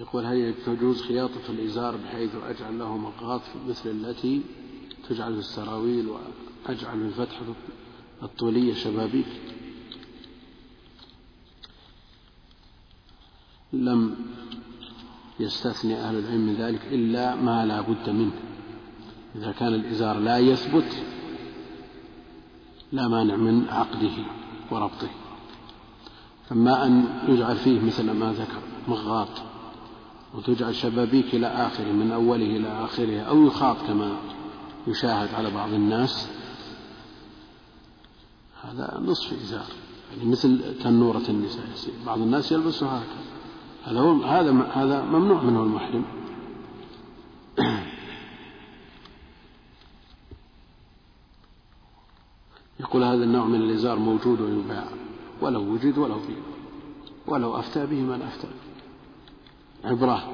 يقول هل تجوز خياطة الإزار بحيث أجعل له مقاط مثل التي تجعل في السراويل وأجعل في الفتحة الطولية شبابيك؟ لم يستثني أهل العلم من ذلك إلا ما لا بد منه. إذا كان الإزار لا يثبت لا مانع من عقده وربطه. أما أن يجعل فيه مثل ما ذكر مغاط وتجعل شبابيك إلى آخره من أوله إلى آخره أو يخاط كما يشاهد على بعض الناس. هذا نصف إزار. يعني مثل تنورة النساء بعض الناس يلبسها هكذا. هذا هو هذا هذا ممنوع منه المحرم. يقول هذا النوع من الإزار موجود ويباع ولو وجد ولو بي ولو أفتى به من أفتى. عبرة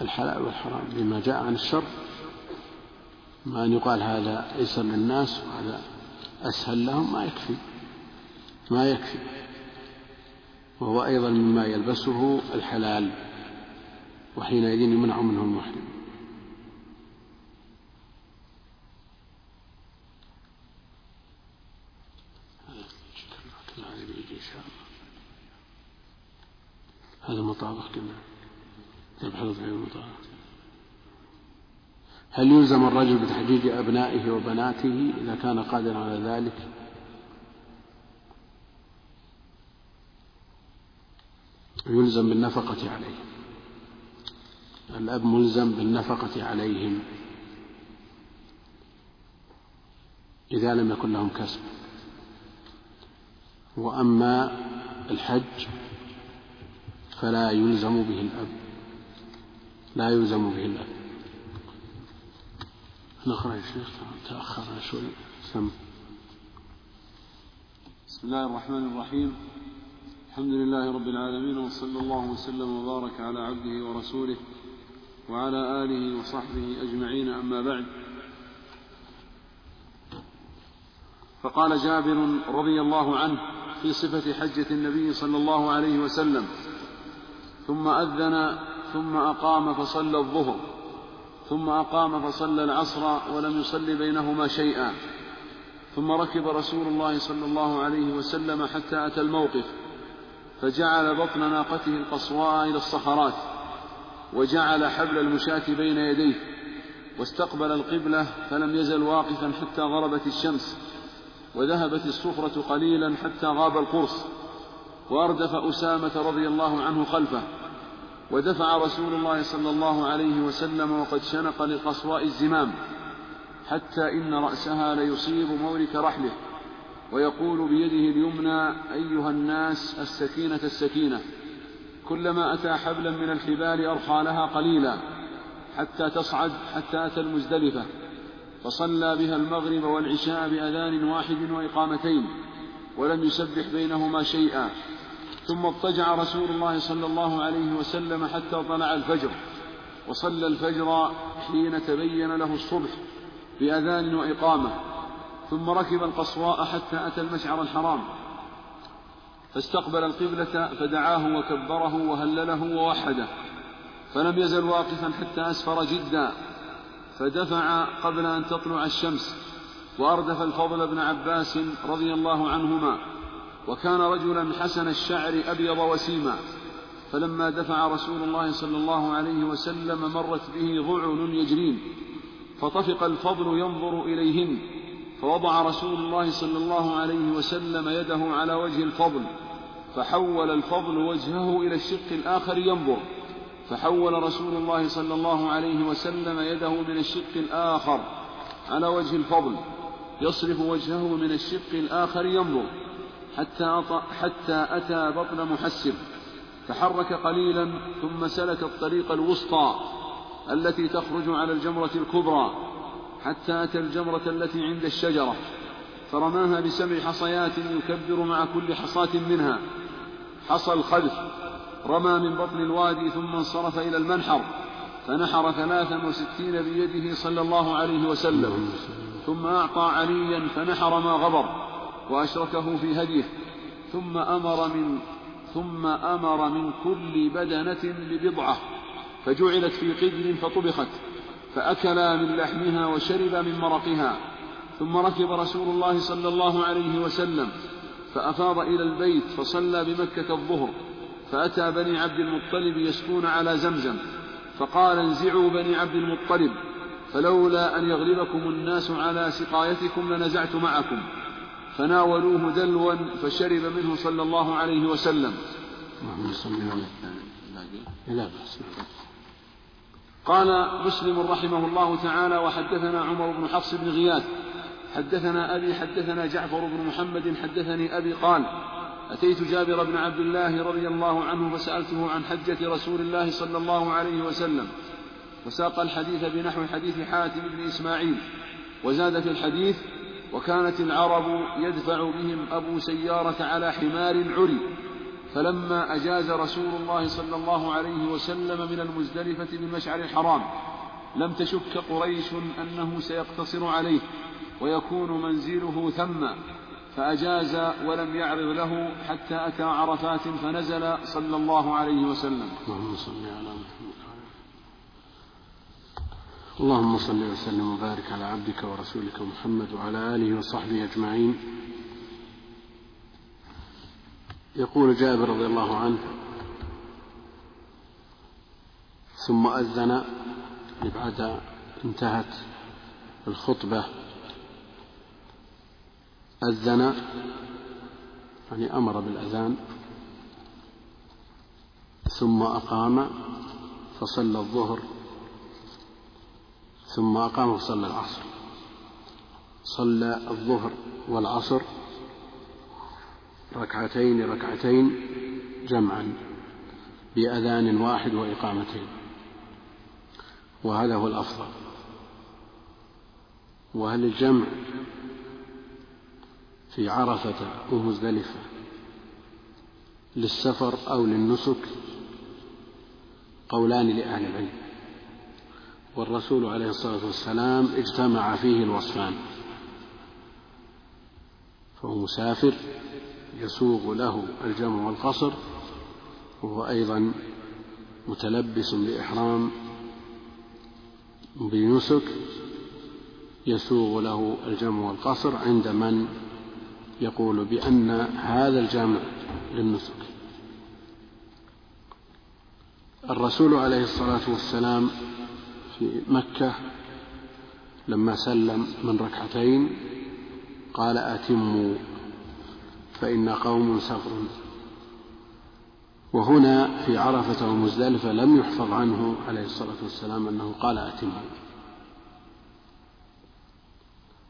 بالحلال والحرام بما جاء عن الشر ما أن يقال هذا أيسر للناس وهذا أسهل لهم ما يكفي ما يكفي. وهو أيضا مما يلبسه الحلال وحينئذ يمنع منه المحرم. هذا مطابق كما يبحث في المطابق. هل يلزم الرجل بتحجيج أبنائه وبناته إذا كان قادرا على ذلك؟ يلزم بالنفقة عليهم الأب ملزم بالنفقة عليهم. إذا لم يكن لهم كسب. وأما الحج فلا يلزم به الأب. لا يلزم به الأب. نقرأ يا شيخ تأخرنا شوي. سم. بسم الله الرحمن الرحيم. الحمد لله رب العالمين وصلى الله وسلم وبارك على عبده ورسوله وعلى آله وصحبه أجمعين أما بعد. فقال جابر رضي الله عنه في صفة حجة النبي صلى الله عليه وسلم ثم أذن ثم أقام فصلى الظهر ثم أقام فصلى العصر ولم يصل بينهما شيئا. ثم ركب رسول الله صلى الله عليه وسلم حتى أتى الموقف فجعل بطن ناقته القصواء إلى الصخرات وجعل حبل المشاة بين يديه واستقبل القبلة فلم يزل واقفا حتى غربت الشمس وذهبت الصفرة قليلا حتى غاب القرص. وأردف أسامة رضي الله عنه خلفه ودفع رسول الله صلى الله عليه وسلم وقد شنق للقصواء الزمام حتى إن رأسها ليصيب مورك رحله ويقول بيده اليمنى أيها الناس السكينة السكينة كلما أتى حبلا من الحبال أرخى لها قليلا حتى تصعد حتى أتى المزدلفة فصلى بها المغرب والعشاء بأذان واحد وإقامتين ولم يسبح بينهما شيئا. ثم اضطجع رسول الله صلى الله عليه وسلم حتى طلع الفجر وصلى الفجر حين تبين له الصبح بأذان وإقامة ثم ركب القصواء حتى أتى المشعر الحرام فاستقبل القبلة فدعاه وكبره وهلله ووحده فلم يزل واقفا حتى أسفر جدا فدفع قبل أن تطلع الشمس وأردف الفضل بن عباس رضي الله عنهما. وكان رجلا حسن الشعر أبيض وسيما فلما دفع رسول الله صلى الله عليه وسلم مرت به ضعن يجرين فطفق الفضل ينظر إليهن فوضع رسول الله صلى الله عليه وسلم يده على وجه الفضل فحول الفضل وجهه إلى الشق الآخر ينظر فحول رسول الله صلى الله عليه وسلم يده من الشق الآخر على وجه الفضل يصرف وجهه من الشق الآخر ينظر. حتى, حتى أتى بطن محسب تحرك قليلا ثم سلك الطريق الوسطى التي تخرج على الجمرة الكبرى حتى أتى الجمرة التي عند الشجرة فرماها بسبع حصيات يكبر مع كل حصاة منها. حصى الخلف رمى من بطن الوادي ثم انصرف إلى المنحر فنحر ثلاثا وستين بيده صلى الله عليه وسلم ثم أعطى عليا فنحر ما غبر. وأشركه في هديه. ثم أمر من ثم أمر من كل بدنة ببضعة فجعلت في قدر فطبخت فأكلا من لحمها وشربا من مرقها. ثم ركب رسول الله صلى الله عليه وسلم فأفاض إلى البيت فصلى بمكة الظهر فأتى بني عبد المطلب يسكون على زمزم فقال انزعوا بني عبد المطلب فلولا أن يغلبكم الناس على سقايتكم لنزعت معكم. فناولوه دلوا فشرب منه صلى الله عليه وسلم. اللهم صل على لا بأس. قال مسلم رحمه الله تعالى وحدثنا عمر بن حفص بن غياث حدثنا أبي حدثنا جعفر بن محمد حدثني أبي قال أتيت جابر بن عبد الله رضي الله عنه فسألته عن حجة رسول الله صلى الله عليه وسلم وساق الحديث بنحو حديث حاتم بن إسماعيل وزاد في الحديث وكانت العرب يدفع بهم أبو سيارة على حمار عري فلما أجاز رسول الله صلى الله عليه وسلم من المزدلفة بالمشعر الحرام لم تشك قريش أنه سيقتصر عليه ويكون منزله ثم فأجاز ولم يعرض له حتى أتى عرفات فنزل صلى الله عليه وسلم. اللهم صل على محمد. اللهم صل وسلم وبارك على عبدك ورسولك محمد وعلى آله وصحبه أجمعين. يقول جابر رضي الله عنه ثم أذن بعد انتهت الخطبة. أذن يعني أمر بالأذان. ثم أقام فصلى الظهر. ثم أقام فصلى العصر. صلى الظهر والعصر ركعتين ركعتين جمعا بأذان واحد وإقامتين. وهذا هو الأفضل. وهل الجمع في عرفة ومزدلفة للسفر أو للنسك قولان لأهل العلم؟ والرسول عليه الصلاة والسلام اجتمع فيه الوصفان. فهو مسافر يسوغ له الجمع والقصر وهو أيضا متلبس بإحرام بنسك يسوغ له الجمع والقصر عند من يقول بأن هذا الجامع للنسك. الرسول عليه الصلاة والسلام في مكة لما سلم من ركعتين قال أتموا فإن قوم سفر. وهنا في عرفة ومزدلفة لم يحفظ عنه عليه الصلاة والسلام أنه قال أتموا.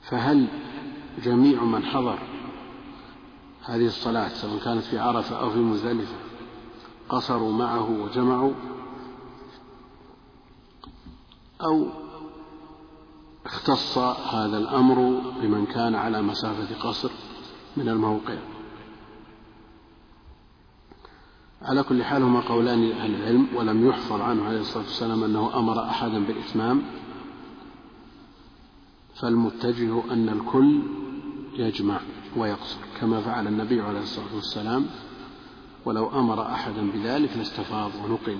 فهل جميع من حضر هذه الصلاة سواء كانت في عرفة أو في مزدلفة قصروا معه وجمعوا؟ أو اختص هذا الأمر بمن كان على مسافة قصر من الموقع. على كل حال هما قولان لأهل العلم ولم يحفظ عنه عليه الصلاة والسلام أنه أمر أحدا بالإتمام. فالمتجه أن الكل يجمع ويقصر كما فعل النبي عليه الصلاة والسلام. ولو أمر أحدا بذلك لاستفاض ونقل.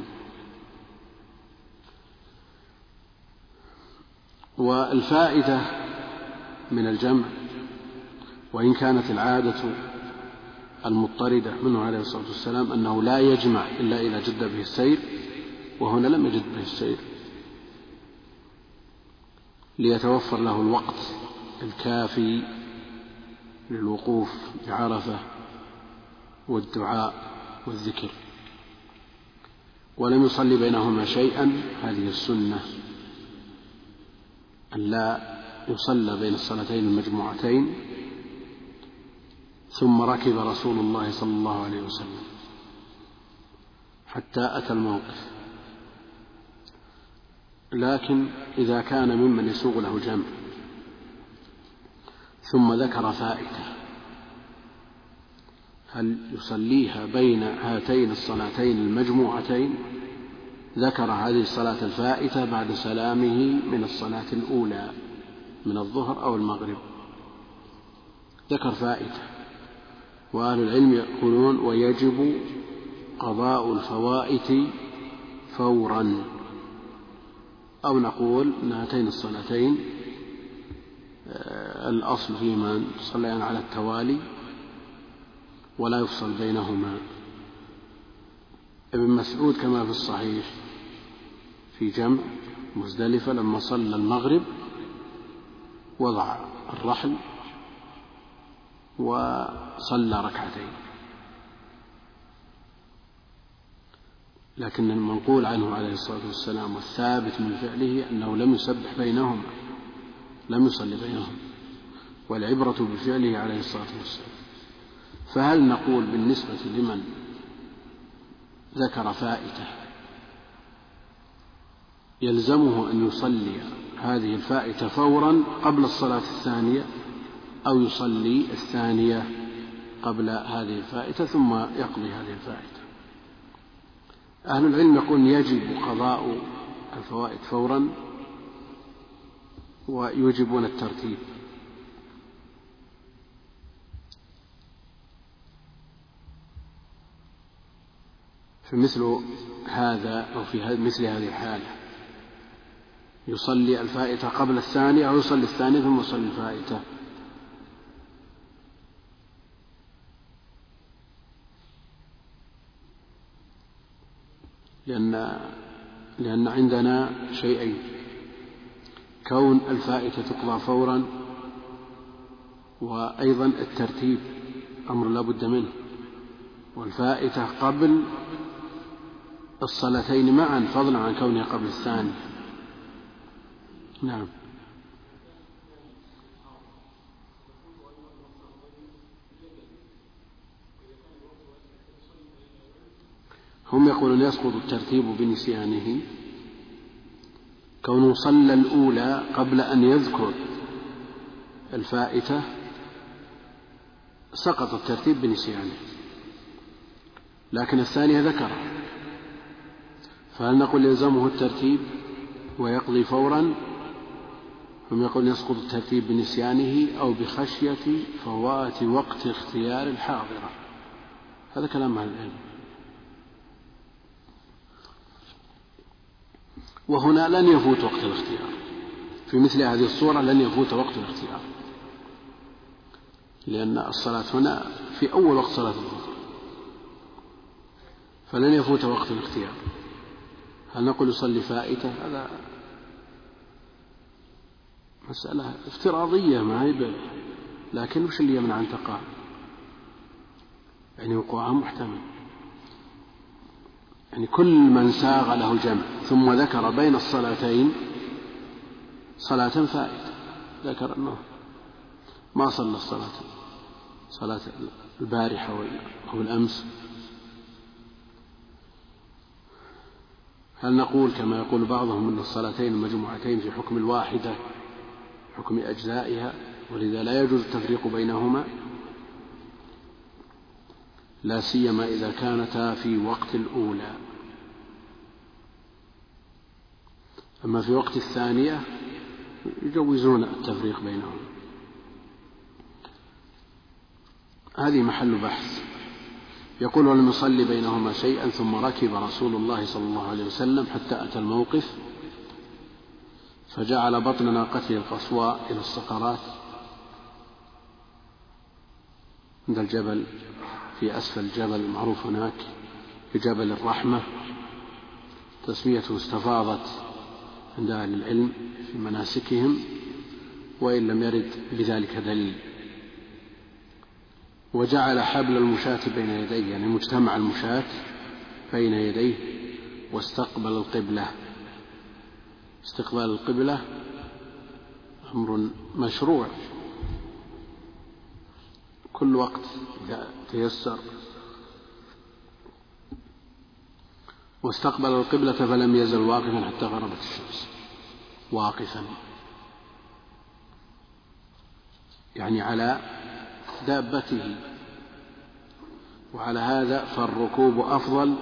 والفائدة من الجمع وإن كانت العادة المضطردة منه عليه الصلاة والسلام أنه لا يجمع إلا إذا جد به السير وهنا لم يجد به السير. ليتوفر له الوقت الكافي للوقوف بعرفة والدعاء والذكر. ولم يصلي بينهما شيئا هذه السنة. أن لا يصلى بين الصلاتين المجموعتين ثم ركب رسول الله صلى الله عليه وسلم حتى أتى الموقف. لكن إذا كان ممن يسوغ له جمع ثم ذكر فائدة هل يصليها بين هاتين الصلاتين المجموعتين؟ ذكر هذه الصلاة الفائتة بعد سلامه من الصلاة الأولى من الظهر أو المغرب. ذكر فائتة. وأهل العلم يقولون ويجب قضاء الفوائت فورا. أو نقول أن هاتين الصلاتين آه، الأصل فيما تصليان على التوالي ولا يفصل بينهما. ابن مسعود كما في الصحيح في جمع مزدلفة لما صلى المغرب وضع الرحل وصلى ركعتين. لكن المنقول عنه عليه الصلاة والسلام والثابت من فعله أنه لم يسبح بينهما لم يصلي بينهم والعبرة بفعله عليه الصلاة والسلام. فهل نقول بالنسبة لمن ذكر فائتة. يلزمه أن يصلي هذه الفائتة فورا قبل الصلاة الثانية أو يصلي الثانية قبل هذه الفائتة ثم يقضي هذه الفائتة. أهل العلم يقول يجب قضاء الفوائد فورا ويوجبون الترتيب. فمثل هذا أو في مثل هذه الحالة. يصلي الفائتة قبل الثانية أو يصلي الثانية ثم يصلي الفائتة. لأن لأن عندنا شيئين. كون الفائتة تقضى فورا وأيضا الترتيب أمر لا بد منه. والفائتة قبل الصلاتين معا فضلا عن كونها قبل الثاني. نعم. هم يقولون يسقط الترتيب بنسيانه. كونه صلى الأولى قبل أن يذكر الفائتة سقط الترتيب بنسيانه. لكن الثانية ذكره فهل نقول يلزمه الترتيب ويقضي فورا؟ هم يقول يسقط الترتيب بنسيانه أو بخشية فوات وقت اختيار الحاضرة؟ هذا كلام أهل العلم. وهنا لن يفوت وقت الاختيار. في مثل هذه الصورة لن يفوت وقت الاختيار. لأن الصلاة هنا في أول وقت صلاة الظهر. فلن يفوت وقت الاختيار. هل نقول يصلي فائتة؟ هذا مسألة افتراضية ما هي لكن وش اللي يمنع أن تقع؟ يعني وقوعها محتمل. يعني كل من ساغ له جمع ثم ذكر بين الصلاتين صلاة فائتة. ذكر أنه ما صلى الصلاة. صلاة البارحة أو الأمس. هل نقول كما يقول بعضهم أن الصلاتين المجموعتين في حكم الواحدة حكم أجزائها ولذا لا يجوز التفريق بينهما؟ لا سيما إذا كانتا في وقت الأولى. أما في وقت الثانية يجوزون التفريق بينهم. هذه محل بحث. يقول ولم يصلي بينهما شيئا ثم ركب رسول الله صلى الله عليه وسلم حتى أتى الموقف فجعل بطن ناقته القصواء إلى الصقرات عند الجبل في أسفل الجبل المعروف هناك بجبل الرحمة. تسميته استفاضت عند أهل العلم في مناسكهم وإن لم يرد بذلك دليل. وجعل حبل المشاة بين يديه يعني مجتمع المشاة بين يديه واستقبل القبلة. استقبال القبلة أمر مشروع. كل وقت إذا تيسر. واستقبل القبلة فلم يزل واقفا حتى غربت الشمس. واقفا. يعني على دابته. وعلى هذا فالركوب أفضل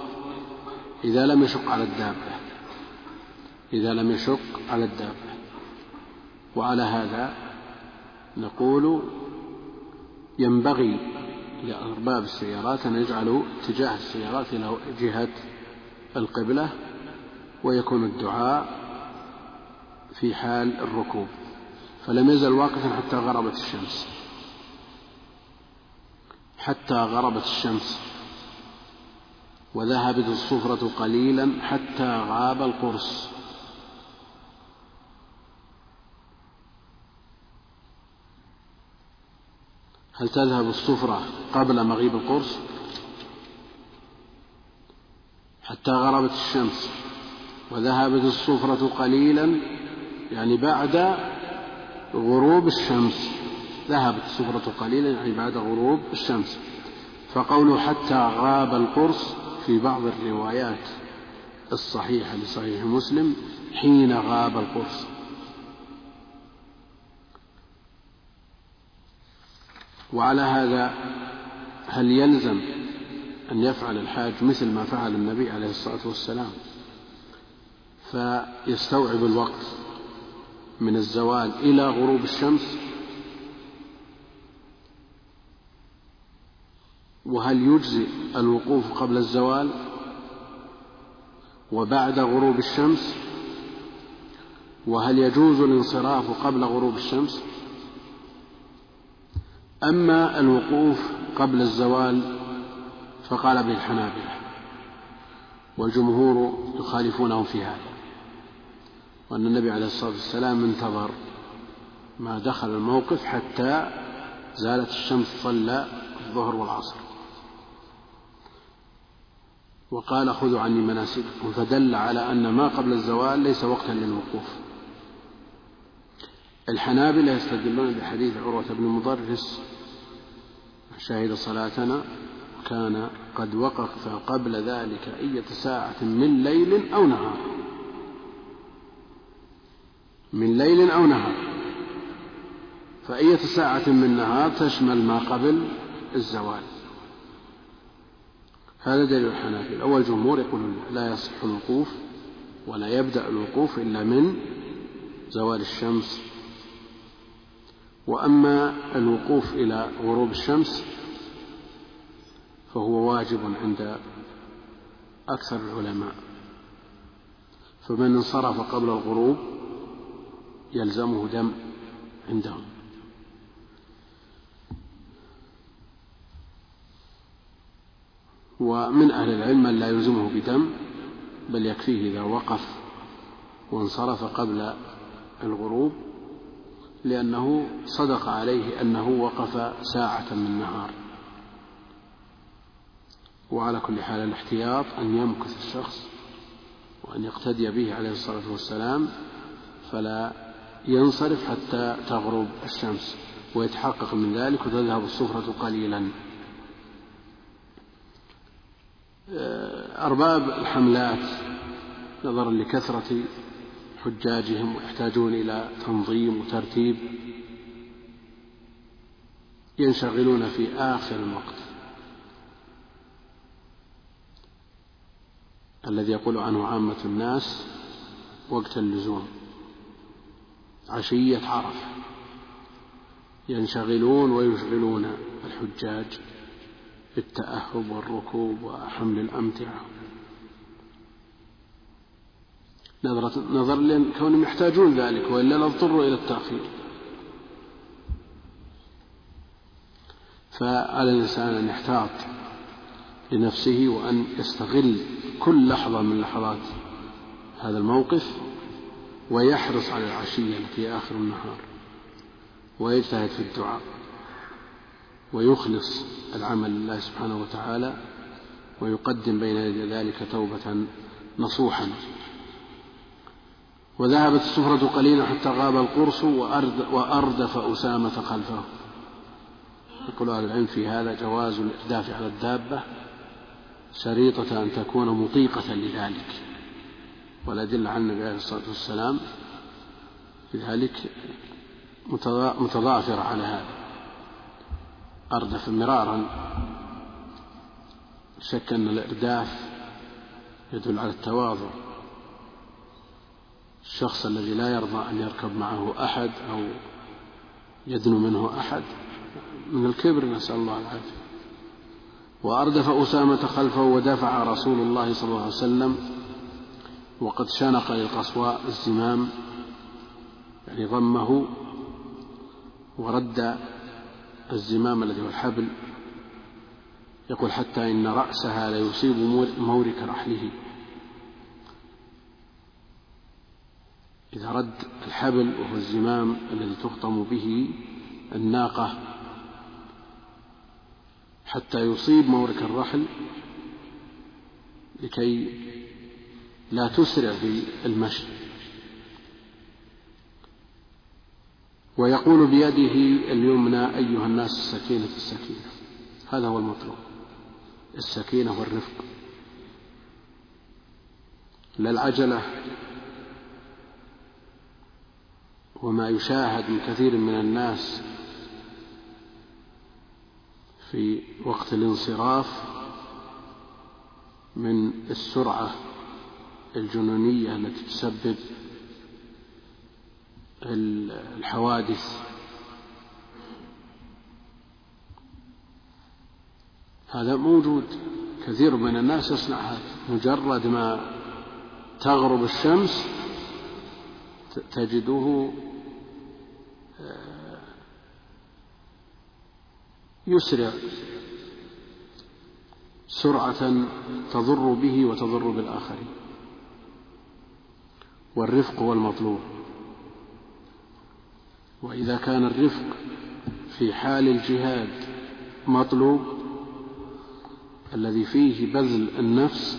إذا لم يشق على الدابة. إذا لم يشق على الدابة. وعلى هذا نقول ينبغي لأرباب السيارات أن يجعلوا اتجاه السيارات إلى جهة القبلة ويكون الدعاء في حال الركوب. فلم يزل واقفا حتى غربت الشمس. حتى غربت الشمس وذهبت الصفرة قليلا حتى غاب القرص. هل تذهب الصفرة قبل مغيب القرص؟ حتى غربت الشمس وذهبت الصفرة قليلا يعني بعد غروب الشمس. ذهبت الصفرة قليلا يعني بعد غروب الشمس فقوله حتى غاب القرص في بعض الروايات الصحيحة لصحيح مسلم حين غاب القرص. وعلى هذا هل يلزم أن يفعل الحاج مثل ما فعل النبي عليه الصلاة والسلام؟ فيستوعب الوقت من الزوال إلى غروب الشمس وهل يجزي الوقوف قبل الزوال وبعد غروب الشمس وهل يجوز الانصراف قبل غروب الشمس أما الوقوف قبل الزوال فقال به الحنابلة والجمهور يخالفونهم في هذا وأن النبي عليه الصلاة والسلام انتظر ما دخل الموقف حتى زالت الشمس صلى الظهر والعصر وقال خذوا عني مناسككم فدل على أن ما قبل الزوال ليس وقتا للوقوف. الحنابلة يستدلون بحديث عروة بن مضرس شهد صلاتنا كان قد وقف قبل ذلك أية ساعة من ليل أو نهار. من ليل أو نهار. فأية ساعة من نهار تشمل ما قبل الزوال. هذا دليل الحنابلة. أول جمهور يقولون لا يصح الوقوف ولا يبدأ الوقوف إلا من زوال الشمس. وأما الوقوف إلى غروب الشمس فهو واجب عند أكثر العلماء. فمن انصرف قبل الغروب يلزمه دم عندهم. ومن أهل العلم من لا يلزمه بدم بل يكفيه إذا وقف وانصرف قبل الغروب لأنه صدق عليه أنه وقف ساعة من نهار وعلى كل حال الاحتياط أن يمكث الشخص وأن يقتدي به عليه الصلاة والسلام فلا ينصرف حتى تغرب الشمس ويتحقق من ذلك وتذهب الصفرة قليلا. أرباب الحملات نظرا لكثرة حجاجهم ويحتاجون إلى تنظيم وترتيب ينشغلون في آخر الوقت. الذي يقول عنه عامة الناس وقت اللزوم. عشية عرفة. ينشغلون ويشغلون الحجاج بالتأهب والركوب وحمل الأمتعة. نظرة نظر لكونهم يحتاجون ذلك وإلا لاضطروا إلى التأخير. فعلى الإنسان أن يحتاط لنفسه وأن يستغل كل لحظة من لحظات هذا الموقف ويحرص على العشية التي آخر النهار ويجتهد في الدعاء. ويخلص العمل لله سبحانه وتعالى ويقدم بين يدي ذلك توبة نصوحا. وذهبت السفرة قليلا حتى غاب القرص وأرد وأردف أسامة خلفه. يقول أهل العلم في هذا جواز الإرداف على الدابة شريطة أن تكون مطيقة لذلك. والأدلة عن النبي عليه الصلاة والسلام في ذلك متضافرة على هذا. أردف مرارا شك أن الإرداف يدل على التواضع. الشخص الذي لا يرضى أن يركب معه أحد أو يدنو منه أحد من الكبر نسأل الله العافية. وأردف أسامة خلفه ودفع رسول الله صلى الله عليه وسلم وقد شنق للقصواء الزمام يعني ضمه ورد الزمام الذي هو الحبل يقول حتى إن رأسها ليصيب مورك رحله. إذا رد الحبل وهو الزمام الذي تخطم به الناقة حتى يصيب مورك الرحل لكي لا تسرع في المشي ويقول بيده اليمنى أيها الناس السكينة السكينة. هذا هو المطلوب. السكينة والرفق. لا العجلة وما يشاهد من كثير من الناس في وقت الانصراف من السرعة الجنونية التي تسبب الحوادث. هذا موجود كثير من الناس يصنع هذا مجرد ما تغرب الشمس تجده آه، يسرع. سرعة تضر به وتضر بالآخرين. والرفق هو المطلوب وإذا كان الرفق في حال الجهاد مطلوب الذي فيه بذل النفس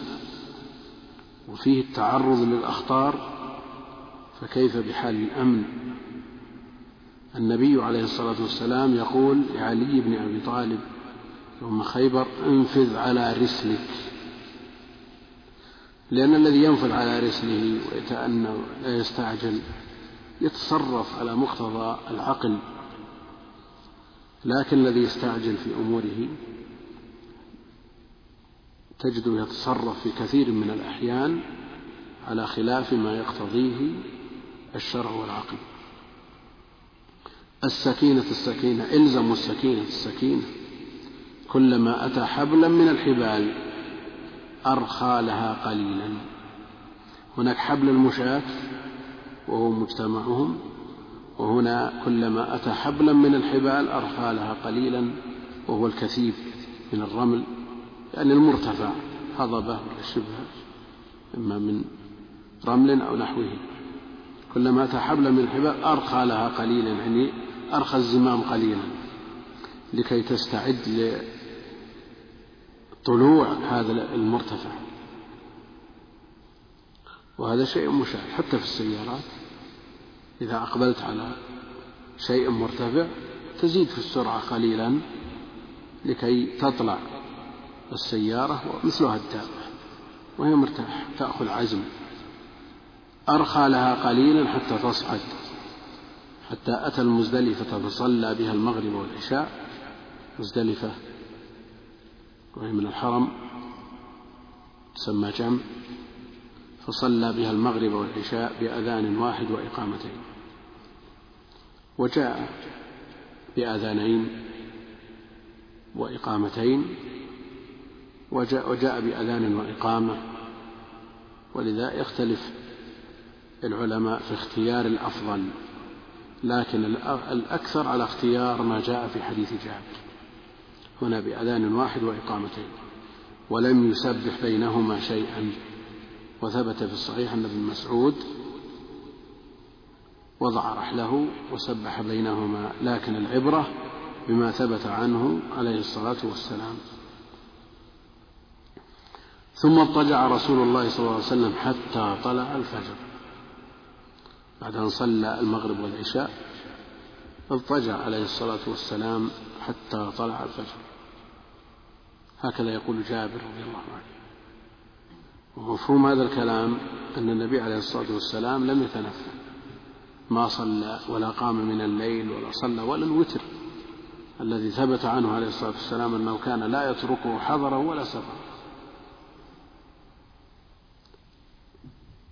وفيه التعرض للأخطار فكيف بحال الأمن؟ النبي عليه الصلاة والسلام يقول لعلي بن أبي طالب يوم خيبر أنفذ على رسلك. لأن الذي ينفذ على رسله ويتأنى لا يستعجل يتصرف على مقتضى العقل لكن الذي يستعجل في أموره تجده يتصرف في كثير من الأحيان على خلاف ما يقتضيه الشرع والعقل. السكينة السكينة الزموا السكينة السكينة. كلما أتى حبلا من الحبال أرخى لها قليلا. هناك حبل المشاة وهو مجتمعهم وهنا كلما أتى حبلا من الحبال أرخى لها قليلا وهو الكثيب من الرمل يعني المرتفع هضبة ولا شبه إما من رمل أو نحوه. كلما أتى حبلا من الحبال أرخى لها قليلا يعني أرخى الزمام قليلا. لكي تستعد لطلوع هذا المرتفع. وهذا شيء مشاهد حتى في السيارات. إذا أقبلت على شيء مرتفع تزيد في السرعة قليلا لكي تطلع السيارة مثلها الدابة وهي مرتاحة تأخذ عزم. أرخى لها قليلا حتى تصعد حتى أتى المزدلفة فصلى بها المغرب والعشاء. مزدلفة وهي من الحرم تسمى جمع. فصلى بها المغرب والعشاء بأذان واحد وإقامتين. وجاء بأذانين وإقامتين وجاء, وجاء بأذان وإقامة. ولذا يختلف العلماء في اختيار الأفضل لكن الأكثر على اختيار ما جاء في حديث جابر. هنا بأذان واحد وإقامتين. ولم يسبح بينهما شيئا. وثبت في الصحيح أن ابن مسعود وضع رحله وسبح بينهما لكن العبرة بما ثبت عنه عليه الصلاة والسلام. ثم اضطجع رسول الله صلى الله عليه وسلم حتى طلع الفجر. بعد أن صلى المغرب والعشاء اضطجع عليه الصلاة والسلام حتى طلع الفجر. هكذا يقول جابر رضي الله عنه. ومفهوم هذا الكلام أن النبي عليه الصلاة والسلام لم يتنفل. ما صلى ولا قام من الليل ولا صلى ولا الوتر. الذي ثبت عنه عليه الصلاة والسلام أنه كان لا يتركه حضرا ولا سفرا.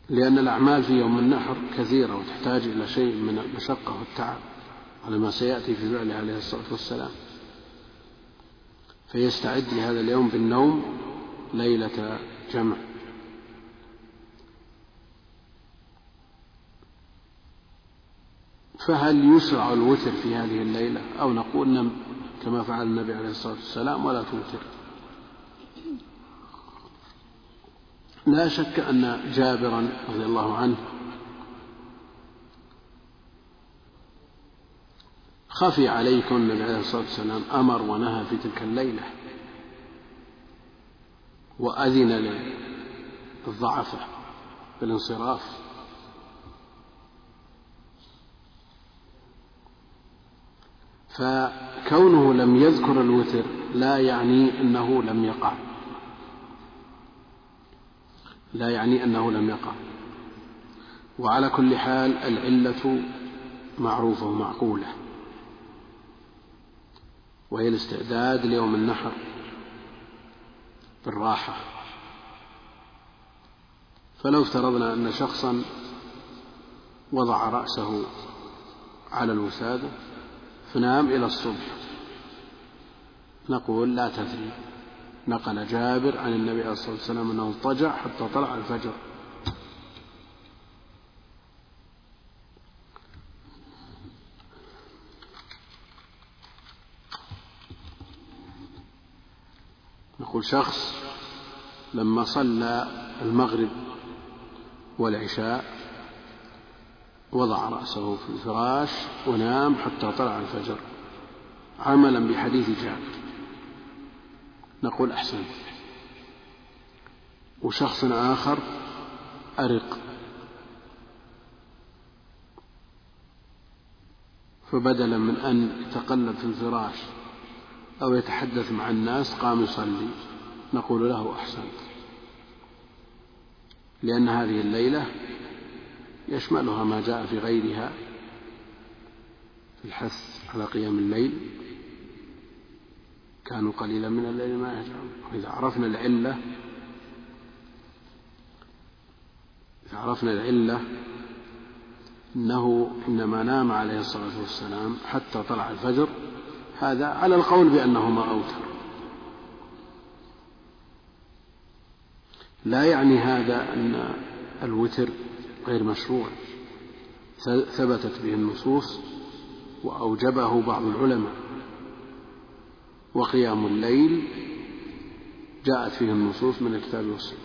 لأن الأعمال في يوم النحر كثيرة وتحتاج إلى شيء من المشقة والتعب على ما سيأتي في فعله عليه الصلاة والسلام. فيستعد لهذا اليوم بالنوم ليلة جمع. فهل يشرع الوتر في هذه الليلة؟ أو نقول نم كما فعل النبي عليه الصلاة والسلام ولا توتر. لا شك أن جابرا رضي الله عنه خفي عليكم النبي عليه الصلاة والسلام أمر ونهى في تلك الليلة وأذن للضعفة بالانصراف. فكونه لم يذكر الوتر لا يعني أنه لم يقع. لا يعني أنه لم يقع. وعلى كل حال العلة معروفة ومعقولة. وهي الاستعداد ليوم النحر بالراحة. فلو افترضنا أن شخصا وضع رأسه على الوسادة فنام إلى الصبح. نقول لا تثري نقل جابر عن النبي عليه الصلاة والسلام أنه اضطجع حتى طلع الفجر. نقول شخص لما صلى المغرب والعشاء وضع رأسه في الفراش ونام حتى طلع الفجر عملا بحديث جابر. نقول أحسن وشخص آخر أرق. فبدلا من أن يتقلب في الفراش أو يتحدث مع الناس قام يصلي. نقول له أحسنت. لأن هذه الليلة يشملها ما جاء في غيرها في الحث على قيام الليل. كانوا قليلا من الليل ما يهجعون وإذا عرفنا العلة إذا عرفنا العلة أنه إنما نام عليه الصلاة والسلام حتى طلع الفجر هذا على القول بأنه ما أوتر. لا يعني هذا أن الوتر غير مشروع. ثبتت به النصوص وأوجبه بعض العلماء. وقيام الليل جاءت فيه النصوص من الكتاب والسنة.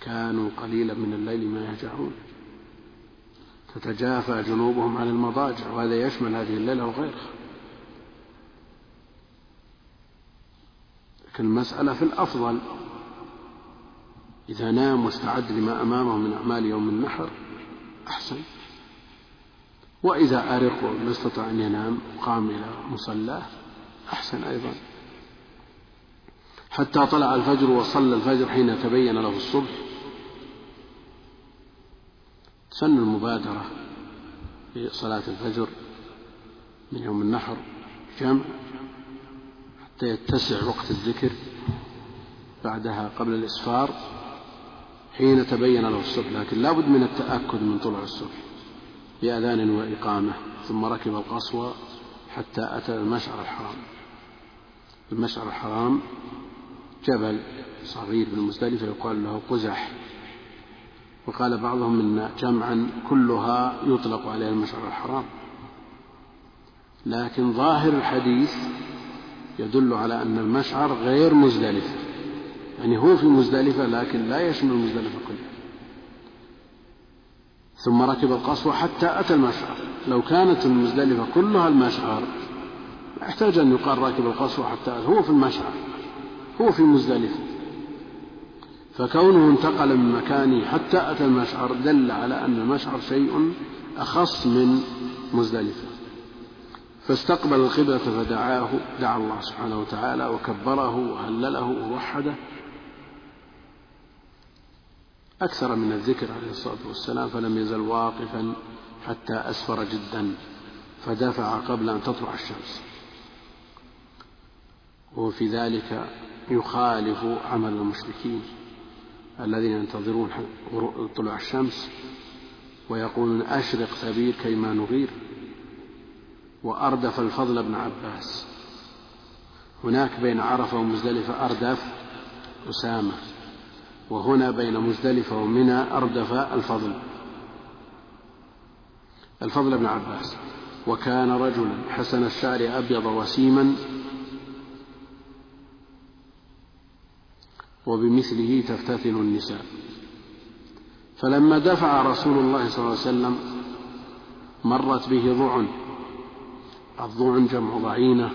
كانوا قليلا من الليل ما يهجعون. تتجافى جنوبهم عن المضاجع وهذا يشمل هذه الليلة وغيرها. لكن المسألة في الأفضل إذا نام واستعد لما أمامه من أعمال يوم النحر أحسن. وإذا أرق وما استطاع أن ينام قام إلى مصلاه أحسن أيضا. حتى طلع الفجر وصلى الفجر حين تبين له الصبح. سن المبادرة في صلاة الفجر من يوم النحر جمع حتى يتسع وقت الذكر بعدها قبل الإسفار. حين تبين له الصبح لكن لا بد من التأكد من طلوع الصبح بأذان وإقامة ثم ركب القصوى حتى أتى المشعر الحرام. المشعر الحرام جبل صغير بالمزدلفة يقال له قزح. وقال بعضهم إن جمعا كلها يطلق عليها المشعر الحرام. لكن ظاهر الحديث يدل على أن المشعر غير مزدلفة يعني هو في مزدلفة لكن لا يشمل مزدلفة كلها. ثم ركب القصوى حتى أتى المشعر. لو كانت المزدلفة كلها المشعر يحتاج أن يقال راكب القصوى حتى هو في المشعر هو في مزدلفة فكونه انتقل من مكانه حتى أتى المشعر دل على أن المشعر شيء أخص من مزدلفة. فاستقبل القبلة فدعاه دعا الله سبحانه وتعالى وكبره وهلله ووحده. أكثر من الذكر عليه الصلاة والسلام فلم يزل واقفا حتى أسفر جدا فدفع قبل أن تطلع الشمس. وفي ذلك يخالف عمل المشركين الذين ينتظرون طلوع الشمس ويقولون أشرق ثبير كيما نغير. وأردف الفضل بن عباس. هناك بين عرفة ومزدلفة أردف أسامة. وهنا بين مزدلفة ومنى أردف الفضل. الفضل بن عباس. وكان رجلا حسن الشعر أبيض وسيما وبمثله تفتتن النساء. فلما دفع رسول الله صلى الله عليه وسلم مرت به ضعن. الضعن جمع ضعينة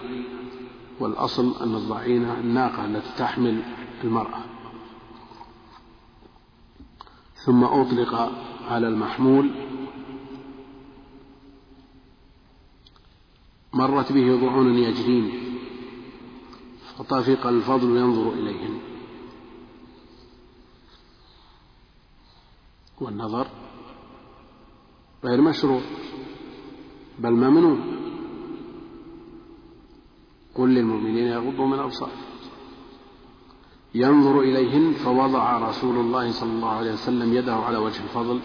والأصل أن الضعينة الناقة التي تحمل المرأة. ثم أطلق على المحمول. مرت به ضعون يجرين فطفق الفضل ينظر إليهن. والنظر غير مشروع بل ممنوع. قل للمؤمنين يغضوا من أبصارهم. ينظر إليهن فوضع رسول الله صلى الله عليه وسلم يده على وجه الفضل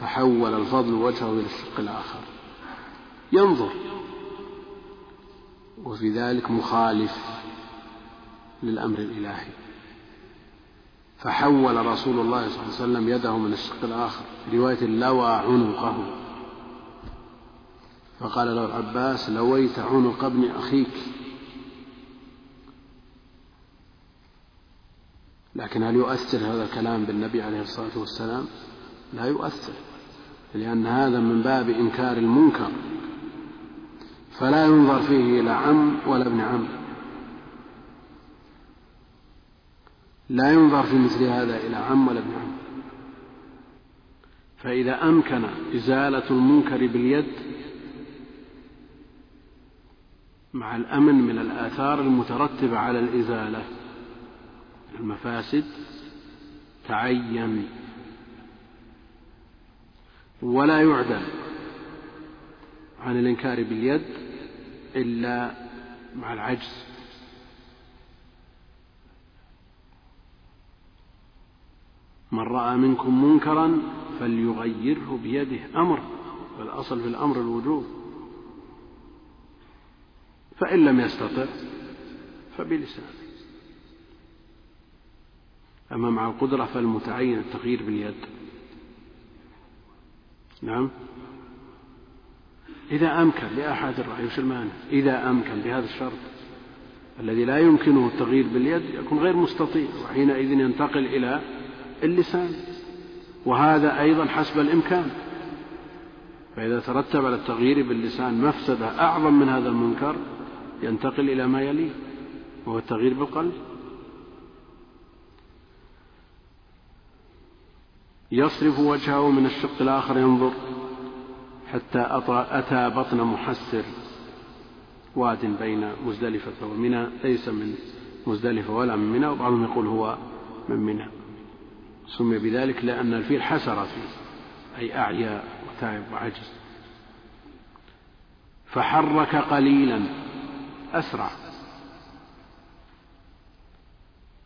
فحول الفضل وجهه إلى الشق الآخر. ينظر. وفي ذلك مخالف للأمر الإلهي. فحول رسول الله صلى الله عليه وسلم يده من الشق الآخر. في رواية لوى عنقه فقال له العباس لويت عنق ابن أخيك. لكن هل يؤثر هذا الكلام بالنبي عليه الصلاة والسلام؟ لا يؤثر لأن هذا من باب إنكار المنكر فلا ينظر فيه إلى عم ولا ابن عم. لا ينظر في مثل هذا إلى عم ولا ابن عم. فإذا أمكن إزالة المنكر باليد مع الأمن من الآثار المترتبة على الإزالة المفاسد تعين ولا يعدل عن الإنكار باليد إلا مع العجز. من رأى منكم منكرا فليغيره بيده أمر والأصل في الأمر الوجوب. فإن لم يستطع فبلسانه. أما مع القدرة فالمتعين التغيير باليد. نعم. إذا أمكن لأحد الرأي وش المانع إذا أمكن بهذا الشرط الذي لا يمكنه التغيير باليد يكون غير مستطيع وحينئذ ينتقل إلى اللسان. وهذا أيضا حسب الإمكان. فإذا ترتب على التغيير باللسان مفسدة أعظم من هذا المنكر ينتقل إلى ما يليه وهو التغيير بالقلب. يصرف وجهه من الشق الآخر ينظر حتى أتى بطن محسر واد بين مزدلفة ومنى ليس من مزدلفة ولا من منى وبعضهم يقول هو من منى. سمي بذلك لأن الفيل حسر فيه أي أعيا وتعب وعجز. فحرك قليلا أسرع.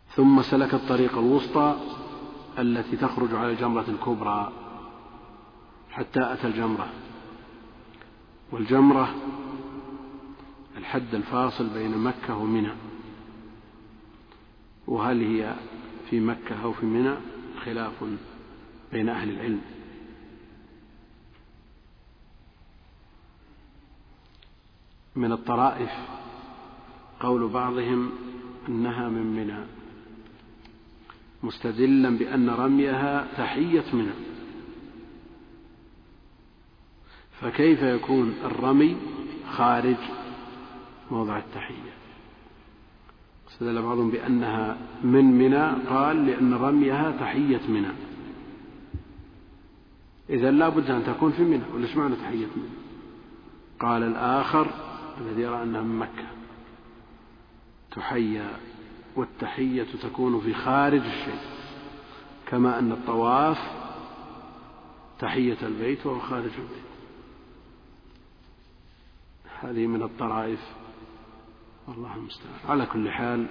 ثم سلك الطريق الوسطى التي تخرج على الجمرة الكبرى حتى أتى الجمرة. والجمرة الحد الفاصل بين مكة ومنى. وهل هي في مكة أو في منى؟ خلاف بين أهل العلم. من الطرائف قول بعضهم إنها من منى. مستدلا بأن رميها تحية منى فكيف يكون الرمي خارج موضع التحية؟ استدل بعضهم بأنها من منى قال لأن رميها تحية منى. اذا لا بد أن تكون في منى ولا معنى تحية منى؟ قال الآخر الذي يرى أنها من مكة. تحيا والتحية تكون في خارج الشيء. كما أن الطواف تحية البيت وهو خارج البيت. هذه من الطرائف. والله المستعان. على كل حال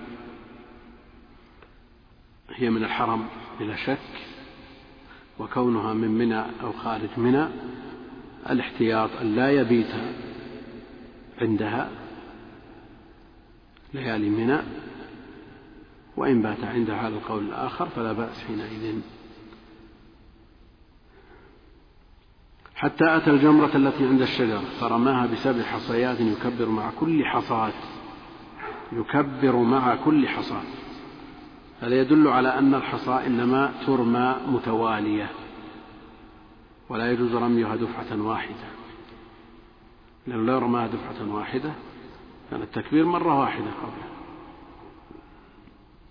هي من الحرم بلا شك وكونها من منى أو خارج منى الاحتياط أن لا يبيت عندها ليالي منى وإن بات عنده على القول الآخر فلا بأس حينئذ. حتى أتى الجمرة التي عند الشجرة فرماها بسبع حصيات يكبر مع كل حصاة. يكبر مع كل حصاة. هذا يدل على أن الحصى إنما ترمى متوالية؟ ولا يجوز رميها دفعة واحدة. لأنه لو رماها دفعة واحدة كان التكبير مرة واحدة قبله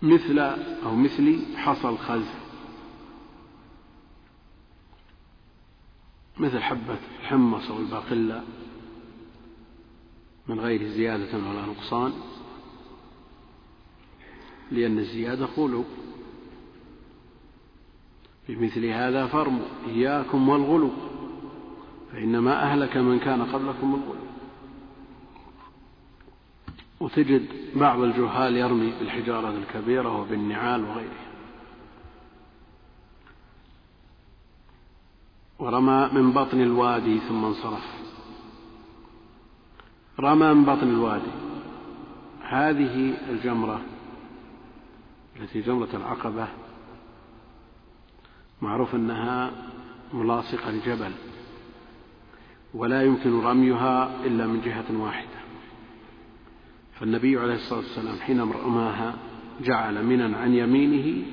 مثل أو مثل حصى الخز مثل حبة الحمص أو الباقلة من غير زيادة ولا نقصان. لأن الزيادة غلو بمثل هذا فارموا إياكم والغلو. فإنما أهلك من كان قبلكم الغلو. وتجد بعض الجهال يرمي بالحجارة الكبيرة وبالنعال وغيرها. ورمى من بطن الوادي ثم انصرف. رمى من بطن الوادي. هذه الجمرة التي جمرة العقبة معروف أنها ملاصقة لجبل ولا يمكن رميها إلا من جهة واحدة. فالنبي عليه الصلاة والسلام حين رماها جعل منا عن يمينه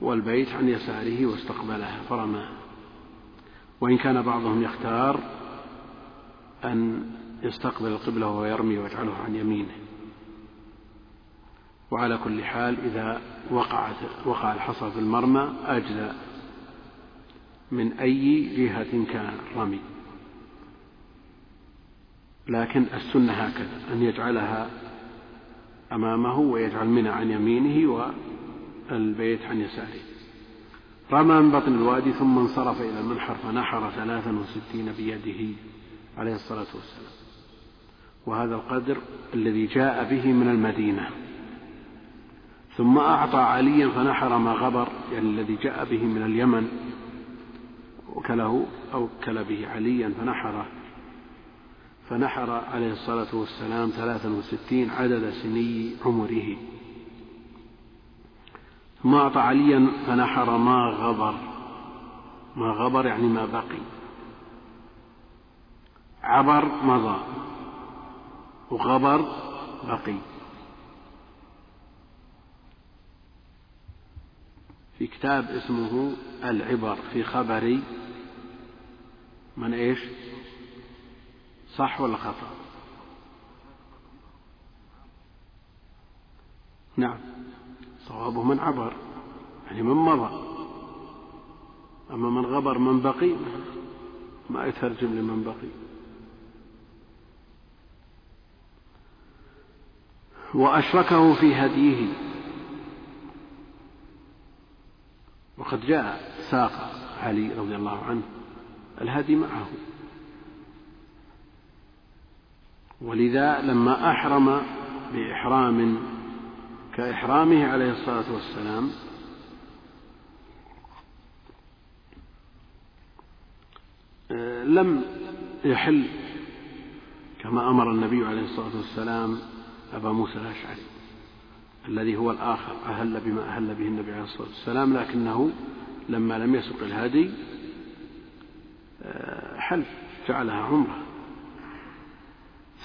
والبيت عن يساره واستقبلها فرماها. وإن كان بعضهم يختار أن يستقبل القبلة وهو يرمي ويجعله عن يمينه. وعلى كل حال إذا وقعت وقع الحصى في المرمى أجزى من أي جهة كان الرمي لكن السنة هكذا أن يجعلها أمامه ويجعل منى عن يمينه والبيت عن يساره. رمى من بطن الوادي ثم انصرف إلى المنحر فنحر ثلاثا وستين بيده عليه الصلاة والسلام. وهذا القدر الذي جاء به من المدينة. ثم أعطى عليا فنحر ما غبر يعني الذي جاء به من اليمن وكله أو كل به عليا فنحره فنحر عليه الصلاة والسلام ثلاثا وستين عدد سني عمره. ثم أعطى عليا فنحر ما غبر. ما غبر يعني ما بقي. عبر مضى. وغبر بقي. في كتاب اسمه العبر في خبر من إيش؟ صح ولا خطأ؟ نعم. صوابه من عبر يعني من مضى. أما من غبر من بقي ما يترجم لمن بقي. وأشركه في هديه. وقد جاء ساق علي رضي الله عنه الهدي معه. ولذا لما أحرم بإحرام كإحرامه عليه الصلاة والسلام لم يحل كما أمر النبي عليه الصلاة والسلام أبا موسى الأشعري الذي هو الآخر أهل بما أهل به النبي عليه الصلاة والسلام لكنه لما لم يسق الهدي حل جعلها عمرة.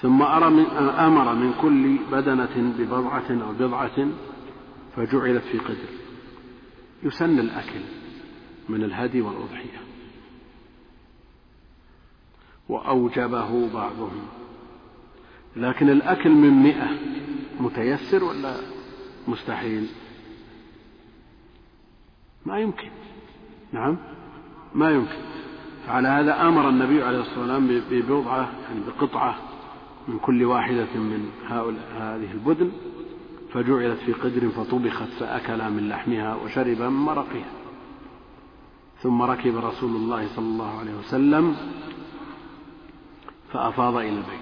ثم أمر من كل بدنة ببضعة أو بضعة فجعلت في قدر. يسن الأكل من الهدي والأضحية. وأوجبه بعضهم. لكن الأكل من مئة متيسر ولا مستحيل؟ ما يمكن. نعم؟ ما يمكن. فعلى هذا أمر النبي عليه الصلاة والسلام ببضعة يعني بقطعة من كل واحدة من هؤلاء هذه البدن فجعلت في قدر فطبخت فأكلا من لحمها وشرب من مرقها. ثم ركب رسول الله صلى الله عليه وسلم فأفاض إلى البيت.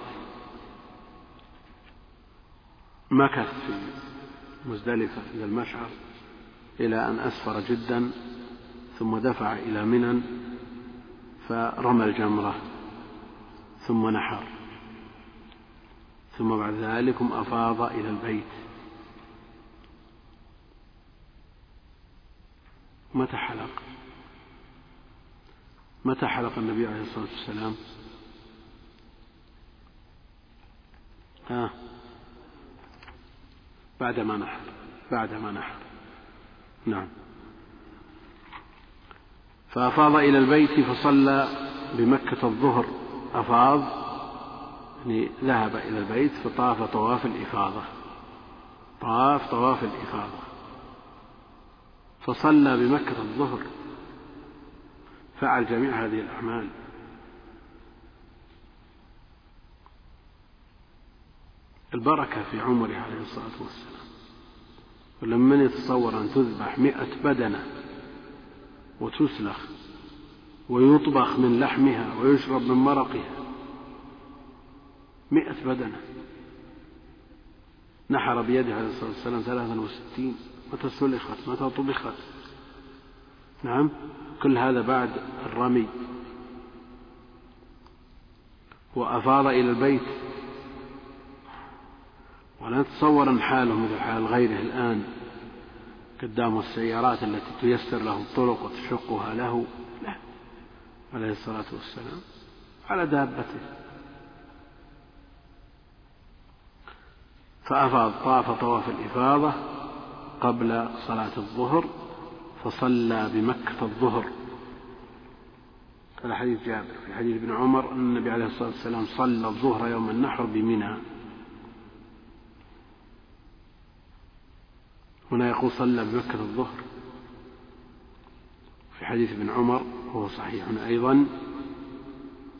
مكث في مزدلفة إلى المشعر إلى أن أسفر جدا ثم دفع إلى منى فرمى الجمرة ثم نحر. ثم بعد ذلكم أفاض إلى البيت. متى حلق؟ متى حلق النبي عليه الصلاة والسلام؟ ها؟ بعدما نحر بعدما نحر نعم. فأفاض إلى البيت فصلى بمكة الظهر. أفاض يعني ذهب إلى البيت فطاف طواف الإفاضة. طاف طواف الإفاضة. فصلى بمكة الظهر. فعل جميع هذه الأعمال. البركة في عمره عليه الصلاة والسلام. ولما يتصور أن تذبح مئة بدنة وتسلخ ويطبخ من لحمها ويشرب من مرقها مئة بدنة. نحر بيده عليه الصلاة والسلام ثلاثا وستين. متى سلخت متى طبخت نعم كل هذا بعد الرمي. وأفاض إلى البيت. ولا نتصور أن حاله مثل حال غيره الآن قدامه السيارات التي تيسر له الطرق وتشقها له. لا عليه الصلاة والسلام. على دابته. فأفاض طاف طواف الإفاضة قبل صلاة الظهر فصلى بمكة الظهر. هذا حديث جابر في حديث ابن عمر أن النبي عليه الصلاة والسلام صلى الظهر يوم النحر بمنى. هنا يقول صلى بمكة الظهر. في حديث ابن عمر وهو صحيح أيضا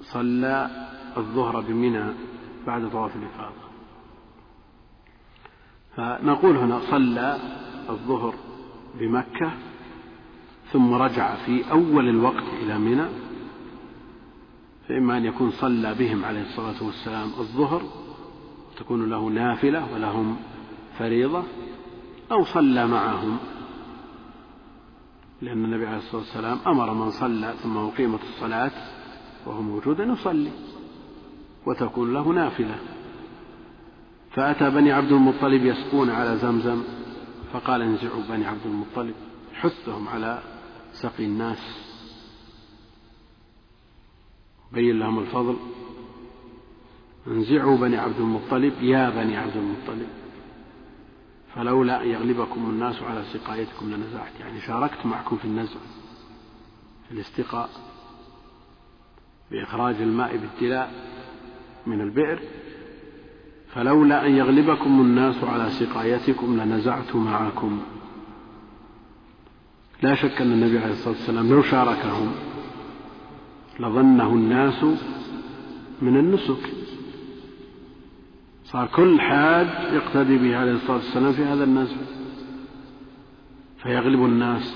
صلى الظهر بمنى بعد طواف الإفاضة. فنقول هنا صلى الظهر بمكة ثم رجع في أول الوقت إلى منى فإما أن يكون صلى بهم عليه الصلاة والسلام الظهر تكون له نافلة ولهم فريضة أو صلى معهم لأن النبي عليه الصلاة والسلام أمر من صلى ثم أقيمت الصلاة وهو موجود أن يصلي وتكون له نافلة. فأتى بني عبد المطلب يسقون على زمزم فقال انزعوا بني عبد المطلب حثهم على سقي الناس. بين لهم الفضل انزعوا بني عبد المطلب يا بني عبد المطلب. فلولا أن يغلبكم الناس على سقايتكم لنزعت يعني شاركت معكم في النزع في الاستقاء بإخراج الماء بالتلاء من البئر فلولا أن يغلبكم الناس على سقايتكم لنزعت معكم. لا شك أن النبي عليه الصلاة والسلام لو شاركهم لظنه الناس من النسك. صار كل حاج يقتدي به عليه الصلاة والسلام في هذا النزع. فيغلب الناس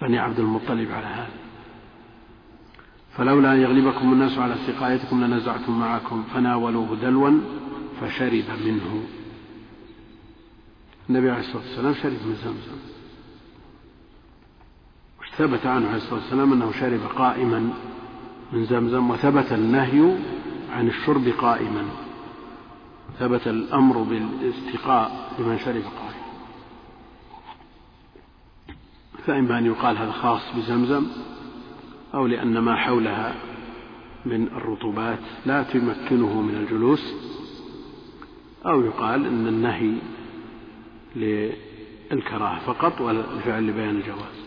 بني عبد المطلب على هذا. فلولا أن يغلبكم الناس على سقايتكم لنزعتم معكم فناولوه دلوا فشرب منه. النبي عليه الصلاة والسلام شرب من زمزم. ثبت عنه عليه الصلاة والسلام؟ أنه شرب قائما من زمزم وثبت النهي عن الشرب قائما. ثبت الأمر بالاستقاء لمن شرب قائما. فإما أن يقال هذا خاص بزمزم أو لأن ما حولها من الرطوبات لا تمكنه من الجلوس أو يقال أن النهي للكراهة فقط والفعل لبيان الجواز.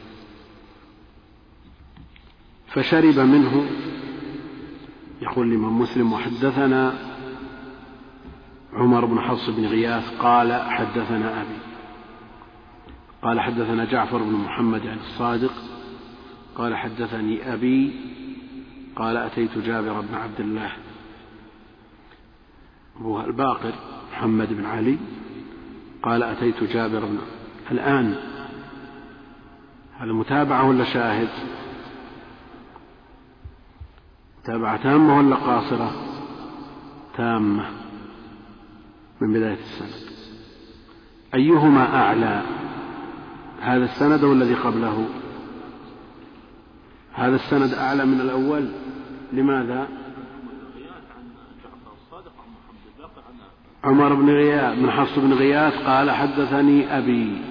فشرب منه يقول الإمام مسلم وحدثنا عمر بن حفص بن غياث قال حدثنا أبي قال حدثنا جعفر بن محمد عن الصادق قال حدثني أبي قال أتيت جابر بن عبد الله. هو الباقر محمد بن علي. قال أتيت جابر بن الآن. هذا متابعة ولا شاهد؟ متابعة تامة ولا قاصرة؟ تامة. من بداية السند. أيهما أعلى؟ هذا السند أو الذي قبله؟ هذا السند أعلى من الأول. لماذا؟ عمر بن غياث من حفص بن غياث قال حدثني أبي.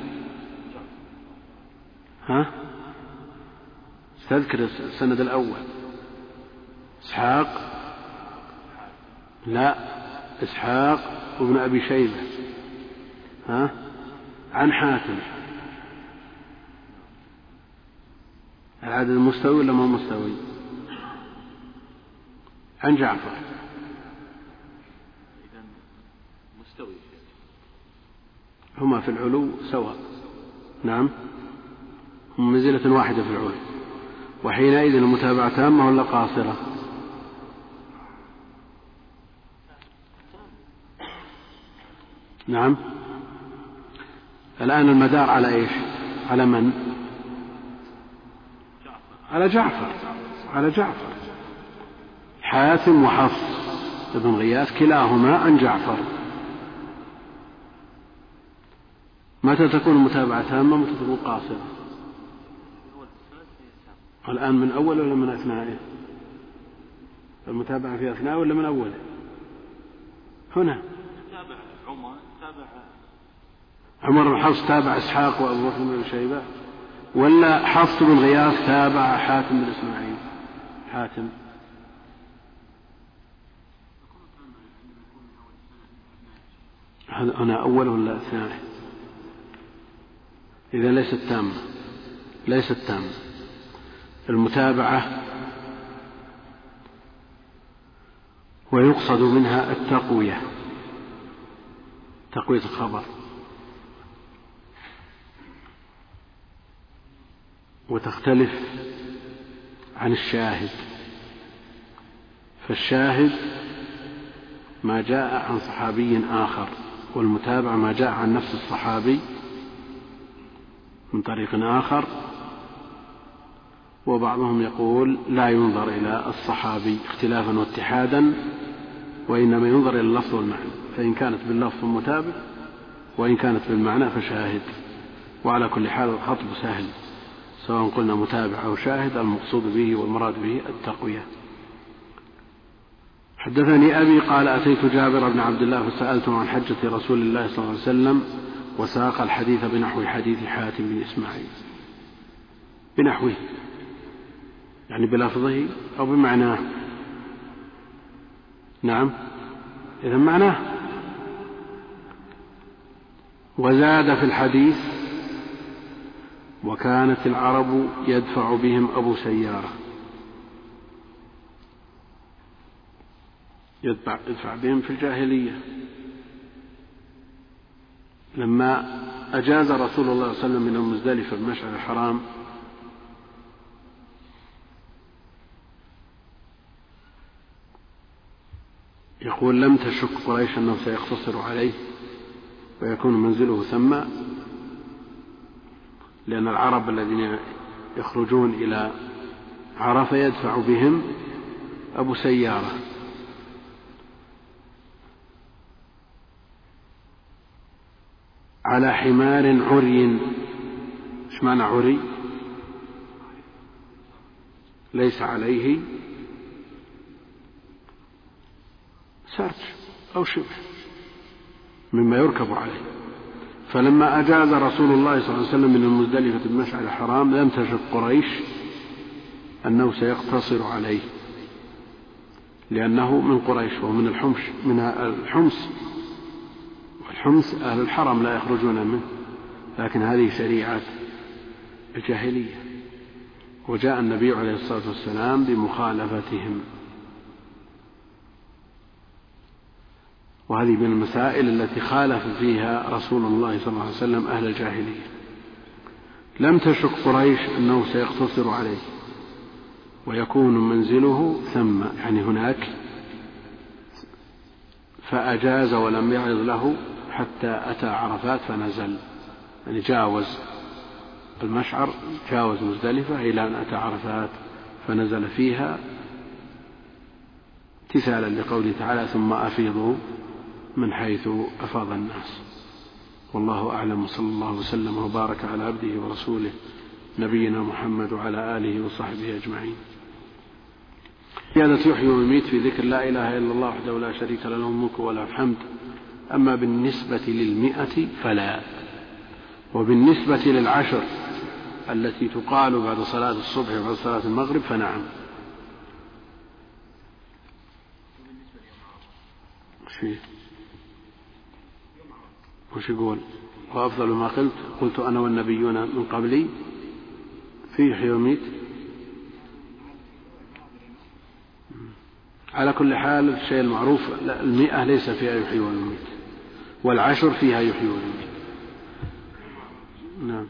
ها؟ استذكر السند الأول. إسحاق؟ لا إسحاق وابن أبي شيبة. ها؟ عن حاتم. العدد مستوي ولا ما مستوي؟ عن جعفر. مستوي. هما في العلو سواء. نعم. هم منزلة واحدة في العلو. وحينئذ المتابعة تامة ولا قاصرة؟ نعم. الآن المدار على إيش؟ على من؟ على جعفر على جعفر. حاتم وحفص بن غياث كلاهما عن جعفر. متى تكون المتابعة تامة متى تكون قاصرة؟ الآن من أول ولا من أثنائه المتابعة في أثناء ولا من أوله هنا. عمر بن حفص تابع إسحاق وأبو بكر بن شيبة. ولا حفص بن غياث تابع حاتم بن إسماعيل. حاتم. هذا أنا أول ولا ثاني إذا ليست تامة. ليست تامة. المتابعة ويقصد منها التقوية. تقوية الخبر. وتختلف عن الشاهد. فالشاهد ما جاء عن صحابي آخر والمتابع ما جاء عن نفس الصحابي من طريق آخر. وبعضهم يقول لا ينظر إلى الصحابي اختلافا واتحادا وإنما ينظر إلى اللفظ والمعنى. فإن كانت باللفظ متابع وإن كانت بالمعنى فشاهد. وعلى كل حال الخطب سهل. سواء قلنا متابع أو شاهد المقصود به والمراد به التقوية. حدثني أبي قال أتيت جابر بن عبد الله فسألته عن حجة رسول الله صلى الله عليه وسلم وساق الحديث بنحو حديث حاتم بن إسماعيل. بنحوه يعني بلفظه أو بمعناه. نعم إذا معناه. وزاد في الحديث وكانت العرب يدفع بهم أبو سيارة. يدفع, يدفع بهم في الجاهلية. لما أجاز رسول الله صلى الله عليه وسلم من المزدلفة بمشعر الحرام يقول لم تشك قريش أنه سيقتصر عليه ويكون منزله ثم لأن العرب الذين يخرجون إلى عرفة يدفع بهم أبو سيارة. على حمار عري. إيش معنى عري؟ ليس عليه سرج أو شبه مما يركب عليه. فلما أجاز رسول الله صلى الله عليه وسلم من المزدلفة المشعر الحرام لم تشك قريش أنه سيقتصر عليه لأنه من قريش وهو من الحمش من الحمص والحمص أهل الحرم لا يخرجون منه لكن هذه شريعة الجاهلية. وجاء النبي عليه الصلاة والسلام بمخالفتهم. وهذه من المسائل التي خالف فيها رسول الله صلى الله عليه وسلم أهل الجاهلية. لم تشك قريش أنه سيقتصر عليه ويكون منزله ثم يعني هناك فأجاز ولم يعرض له حتى أتى عرفات فنزل يعني جاوز المشعر جاوز مزدلفة إلى أن أتى عرفات فنزل فيها امتثالا لقوله تعالى ثم أفيضوا. من حيث أفاض الناس. والله أعلم وصلى الله وسلم وبارك على عبده ورسوله نبينا محمد وعلى آله وصحبه أجمعين. زيادة يحيي ويميت في ذكر لا إله إلا الله وحده لا شريك له له الملك وله الحمد. أما بالنسبة للمئة فلا وبالنسبة للعشر التي تقال بعد صلاة الصبح وبعد صلاة المغرب فنعم. وش وش يقول؟ وأفضل ما قلت قلت أنا والنبيون من قبلي في يحيي ويميت على كل حال الشيء المعروف المئة ليس فيها يحيي ويميت والعشر فيها يحيي ويميت. نعم.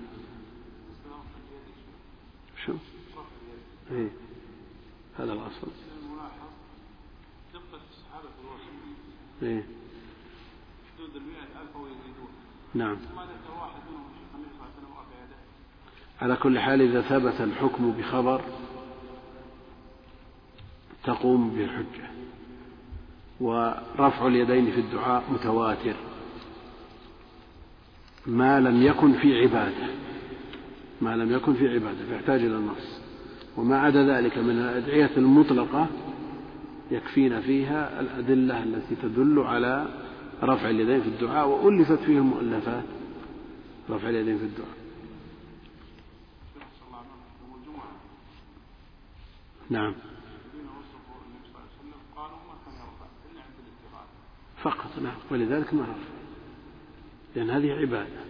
شو؟ إيه. هذا الأصل. إيه. نعم. على كل حال إذا ثبت الحكم بخبر تقوم به الحجة ورفع اليدين في الدعاء متواتر. ما لم يكن في عبادة. ما لم يكن في عبادة فيحتاج إلى النص. وما عدا ذلك من الأدعية المطلقة يكفينا فيها الأدلة التي تدل على رفع اليدين في الدعاء وألفت فيه المؤلفات. رفع اليدين في الدعاء. نعم. فقط نعم. ولذلك ما رفع. لأن هذه عبادة.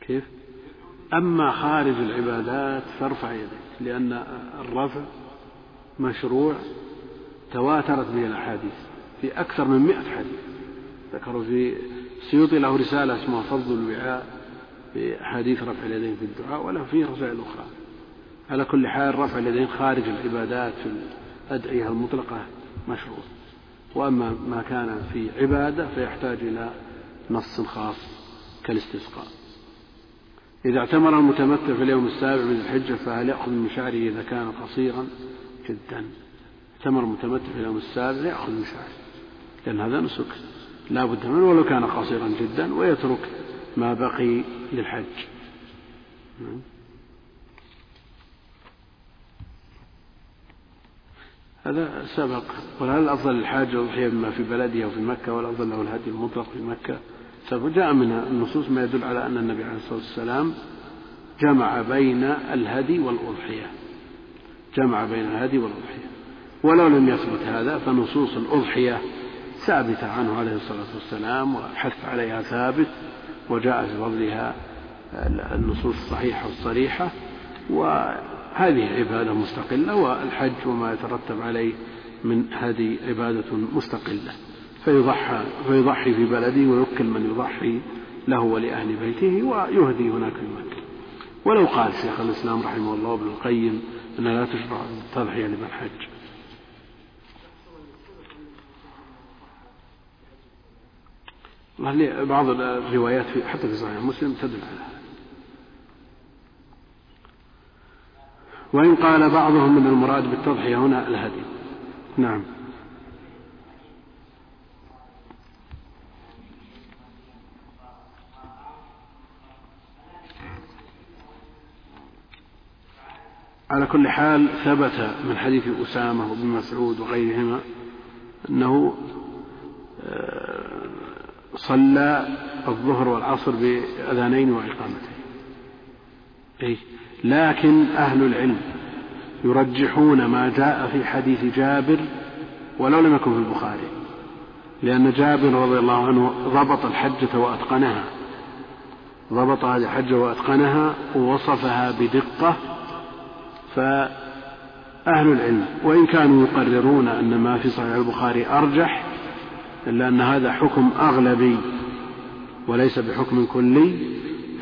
كيف؟ أما خارج العبادات فارفع يديك لأن الرفع مشروع تواترت به الأحاديث في أكثر من مئة حديث. ذكروا في سيوطي له رسالة اسمها فضل الوعاء في أحاديث رفع اليدين في الدعاء وله فيه رسائل أخرى. على كل حال رفع اليدين خارج العبادات في الأدعية المطلقة مشروع. وأما ما كان في عبادة فيحتاج إلى نص خاص كالاستسقاء. إذا اعتمر المتمتع في اليوم السابع من الحجة فهل يأخذ من شعره إذا كان قصيرا؟ جدا. اعتمر المتمتع في اليوم السابع يأخذ شعره. لأن هذا نسك. لا بد منه ولو كان قصيرا جدا ويترك ما بقي للحج. هذا سبق. وهل الأفضل للحاج الأضحية بما في بلده أو في مكة؟ والأفضل له الهدي المطلق في مكة؟ سبق. جاء من النصوص ما يدل على أن النبي عليه الصلاة والسلام جمع بين الهدي والأضحية. جمع بين الهدي والأضحية. ولو لم يثبت هذا فنصوص الأضحية ثابتة عنه عليه الصلاة والسلام والحث عليها ثابت وجاء في فضلها النصوص الصحيحة الصريحة وهذه عبادة مستقلة والحج وما يترتب عليه من هذه عبادة مستقلة فيضحى فيضحي في بلده ويوكل من يضحي له ولأهل بيته ويهدي هناك في مكة. ولو قال شيخ الإسلام رحمه الله ابن القيم أنها لا تشرع التضحية لمن حج. بعض الروايات في حتى في صحيح مسلم تدل على هذا. وإن قال بعضهم من المراد بالتضحية هنا الهدي. نعم. على كل حال ثبت من حديث أسامة وابن مسعود وغيرهما أنه آه، صلى الظهر والعصر بأذانين وإقامتين. أي لكن أهل العلم يرجحون ما جاء في حديث جابر ولو لم يكن في البخاري لأن جابر رضي الله عنه ضبط الحجة وأتقنها. ضبط هذه الحجة وأتقنها ووصفها بدقة فأهل العلم وإن كانوا يقررون أن ما في صحيح البخاري أرجح إلا أن هذا حكم أغلبي وليس بحكم كلي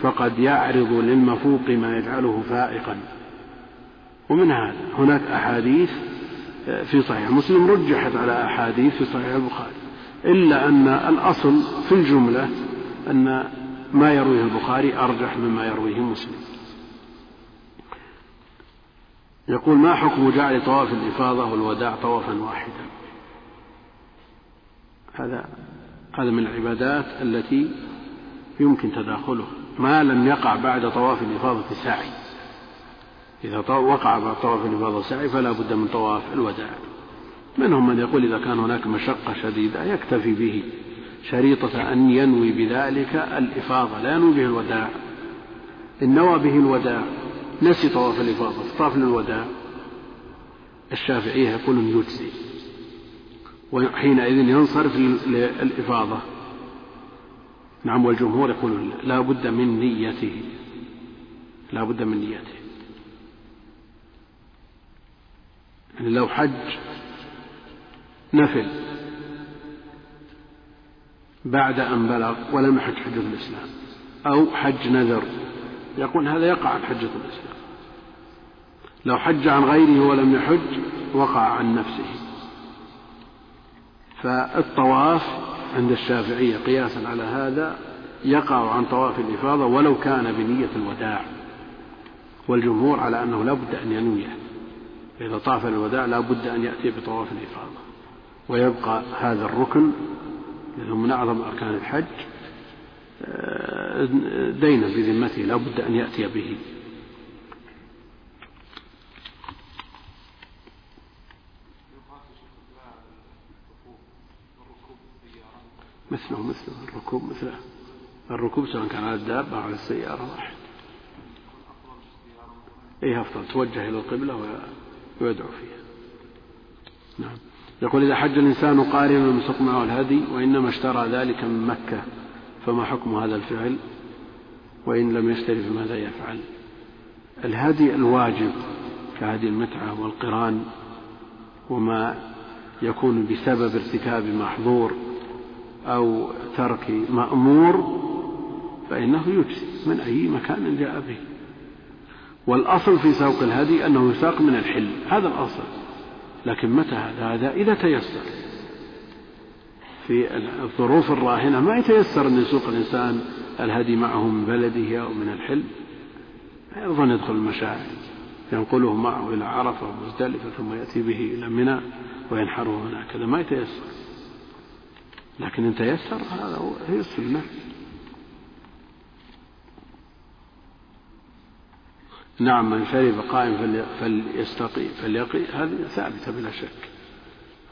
فقد يعرض للمفوق ما يجعله فائقا. ومن هذا هناك أحاديث في صحيح مسلم رجحت على أحاديث في صحيح البخاري إلا أن الأصل في الجملة أن ما يرويه البخاري أرجح مما يرويه مسلم. يقول ما حكم جعل طواف الإفاضة والوداع طوافا واحدا؟ هذا هذا من العبادات التي يمكن تداخله ما لم يقع بعد طواف الإفاضة سعي إذا وقع بعد طواف الإفاضة سعي فلا بد من طواف الوداع. منهم من يقول إذا كان هناك مشقة شديدة يكتفي به. شريطة أن ينوي بذلك الإفاضة لا ينوي به الوداع. إن نوى به الوداع نسي طواف الإفاضة طاف للوداع. الشافعية يقولون يجزي. وحينئذ ينصرف للإفاضة. نعم والجمهور يقولون لا بد من نيته. لا بد من نيته. يعني لو حج نفل بعد أن بلغ ولم يحج حجة الإسلام أو حج نذر يقول هذا يقع عن حجة الإسلام. لو حج عن غيره ولم يحج وقع عن نفسه. فالطواف عند الشافعية قياسا على هذا يقع عن طواف الإفاضة ولو كان بنية الوداع. والجمهور على أنه لا بد أن ينويه. إذا طاف الوداع لا بد أن يأتي بطواف الإفاضة. ويبقى هذا الركن من أعظم أركان الحج آه، دينا بذمته لا بد أن يأتي به. مثله مثله الركوب مثله. الركوب سواء كان على الدابة أو على السيارة واحد. أي أفضل توجه إلى القبلة ويدعو فيها. نعم. يقول إذا حج الإنسان قارنا يمسك معه الهدي وإنما اشترى ذلك من مكة فما حكم هذا الفعل؟ وإن لم يشتري فماذا يفعل؟ الهدي الواجب كهدي المتعة والقران وما يكون بسبب ارتكاب محظور أو ترك مأمور فإنه يجزي من أي مكان جاء به. والأصل في سوق الهدي أنه يساق من الحل. هذا الأصل. لكن متى هذا؟ هذا إذا تيسر. في الظروف الراهنة ما يتيسر أن يسوق الإنسان الهدي معه من بلده أو من الحل. أيضا يدخل المشاعر. ينقله معه إلى عرفة ومزدلفة ثم يأتي به إلى منى وينحره هناك. هذا ما يتيسر. لكن إن تيسر هذا هي السنة. نعم من شرب قائم فليستقي فليقي هذه ثابتة بلا شك.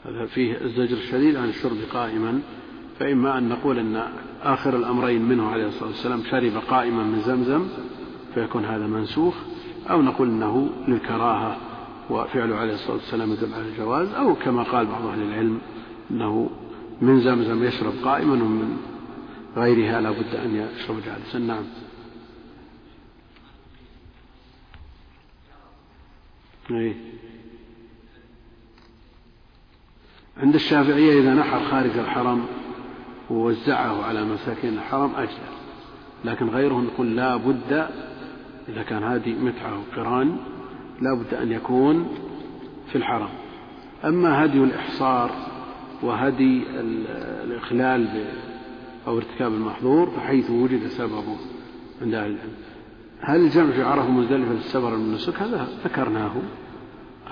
هذا فيه الزجر الشديد عن الشرب قائما. فإما أن نقول أن آخر الأمرين منه عليه الصلاة والسلام شرب قائما من زمزم فيكون هذا منسوخ. أو نقول أنه للكراهة وفعله عليه الصلاة والسلام يدل على الجواز. أو كما قال بعض أهل العلم أنه من زمزم يشرب قائما ومن غيرها لا بد أن يشرب جالسا. نعم. أي عند الشافعية إذا نحر خارج الحرم ووزعه على مساكين الحرم أجزل لكن غيرهم يقول لا بد إذا كان هذه متعة وقران لا بد أن يكون في الحرم. أما هدي الإحصار وهدي الإخلال أو ارتكاب المحظور فحيث وجد سببه عند أهل العلم. هل الجمع في عرفة مزدلفة للسفر النسك هذا ذكرناه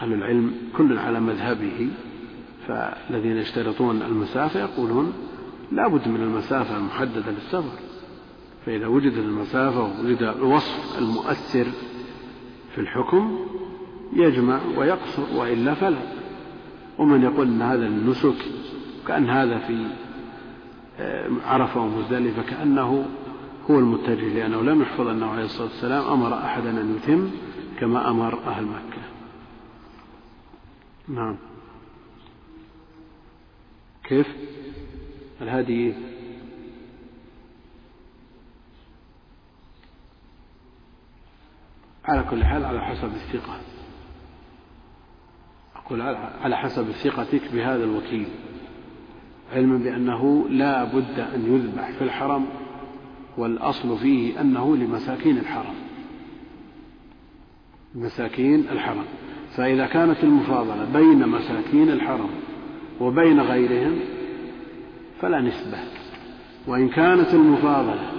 أهل العلم كل على مذهبه فالذين يشترطون المسافة يقولون لا بد من المسافة المحددة للسفر فإذا وجدت المسافة ووجد الوصف المؤثر في الحكم يجمع ويقصر وإلا فلا. ومن يقول أن هذا النسك كأن هذا في آه، عرفة ومزدلفة كأنه هو المتجه لأنه لم يحفظ أنه عليه الصلاة والسلام أمر أحدا أن يتم كما أمر أهل مكة. نعم. كيف؟ الهدي على كل حال على حسب الثقة أقول على حسب ثقتك بهذا الوكيل علما بأنه لا بد أن يذبح في الحرم والأصل فيه أنه لمساكين الحرم. مساكين الحرم. فإذا كانت المفاضلة بين مساكين الحرم وبين غيرهم فلا نسبة. وإن كانت المفاضلة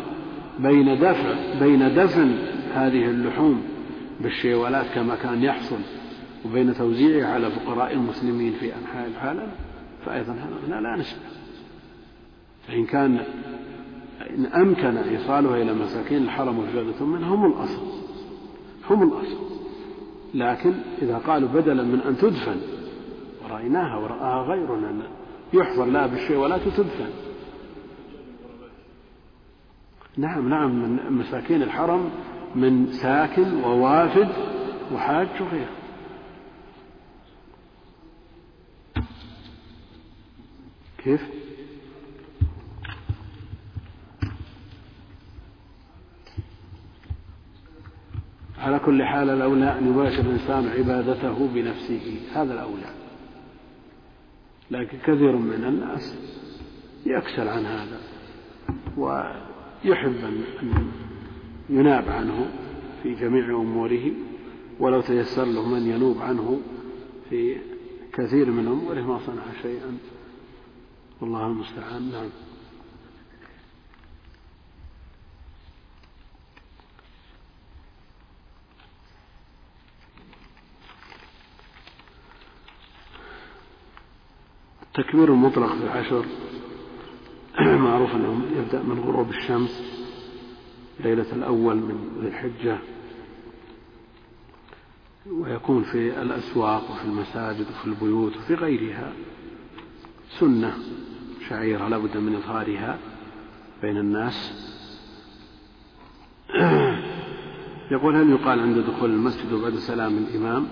بين دفع بين دفن هذه اللحوم بالشيولات كما كان يحصل وبين توزيعها على فقراء المسلمين في أنحاء العالم فأيضا هنا لا نسبة فإن كان إن أمكن إيصالها إلى مساكين الحرم وزيادة منها هم الأصل. هم الأصل. لكن إذا قالوا بدلا من أن تدفن رأيناها ورآها غيرنا يحفر لا بالشيء ولا تدفن. نعم نعم من مساكين الحرم من ساكن ووافد وحاج وغيره. كيف؟ على كل حال الأولى أن يباشر الإنسان عبادته بنفسه. هذا الأولى. لكن كثير من الناس يكسل عن هذا ويحب أن يناب عنه في جميع أموره ولو تيسر له من ينوب عنه في كثير من أموره. ما صنع شيئا. والله المستعان. نعم. التكبير المطلق في العشر معروف أنه يبدأ من غروب الشمس ليلة الأول من ذي الحجة ويكون في الأسواق وفي المساجد وفي البيوت وفي غيرها. سنة شعيرة لا بد من إظهارها بين الناس. يقول هل يقال عند دخول المسجد وبعد سلام الإمام؟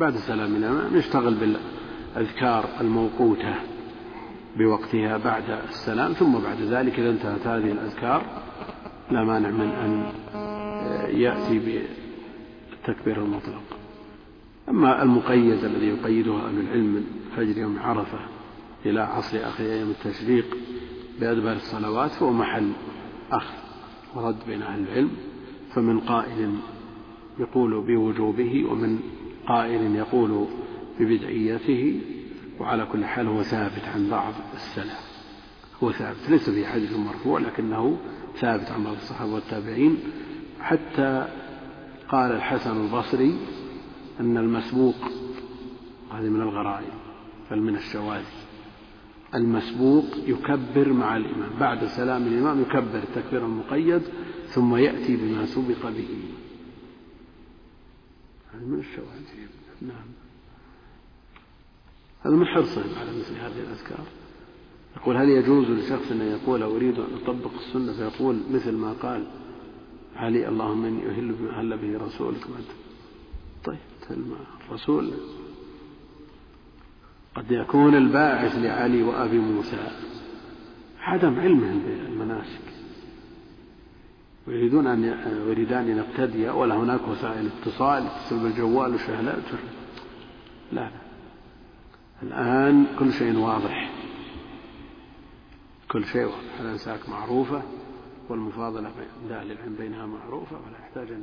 بعد سلام الإمام يشتغل بالأذكار الموقوتة بوقتها بعد السلام ثم بعد ذلك إذا انتهت هذه الأذكار لا مانع من أن يأتي بالتكبير المطلق. أما المقيد الذي يقيده أهل العلم من فجر يوم عرفة إلى عصر آخر أيام التشريق بأدبار الصلوات فهو محل أخذ ورد بين أهل العلم فمن قائل يقول بوجوبه ومن قائل يقول ببدعيته وعلى كل حال هو ثابت عن بعض السلف. هو ثابت ليس في حديث مرفوع لكنه ثابت عن بعض الصحابة والتابعين. حتى قال الحسن البصري أن المسبوق هذه من الغرائب بل من الشواذ. المسبوق يكبر مع الإمام. بعد سلام الإمام يكبر التكبير المقيد ثم يأتي بما سبق به. هذا من الشواذ نعم. هذا من حرصهم على مثل هذه الأذكار. يقول هل يجوز لشخص أن يقول أريد أن أطبق السنة؟ فيقول مثل ما قال علي اللهم إني أهل أهل به رسولك. طيب الرسول قد يكون الباعث لعلي وأبي موسى. عدم علمهم بالمناسك ويريدون أن يريدان أن يقتدي ولا هناك وسائل اتصال يتصل بالجوال وشهلات لا لا. الآن كل شيء واضح. كل شيء واضح. الأنساك معروفة والمفاضلة بين أهل العلم بينها معروفة ولا يحتاج أن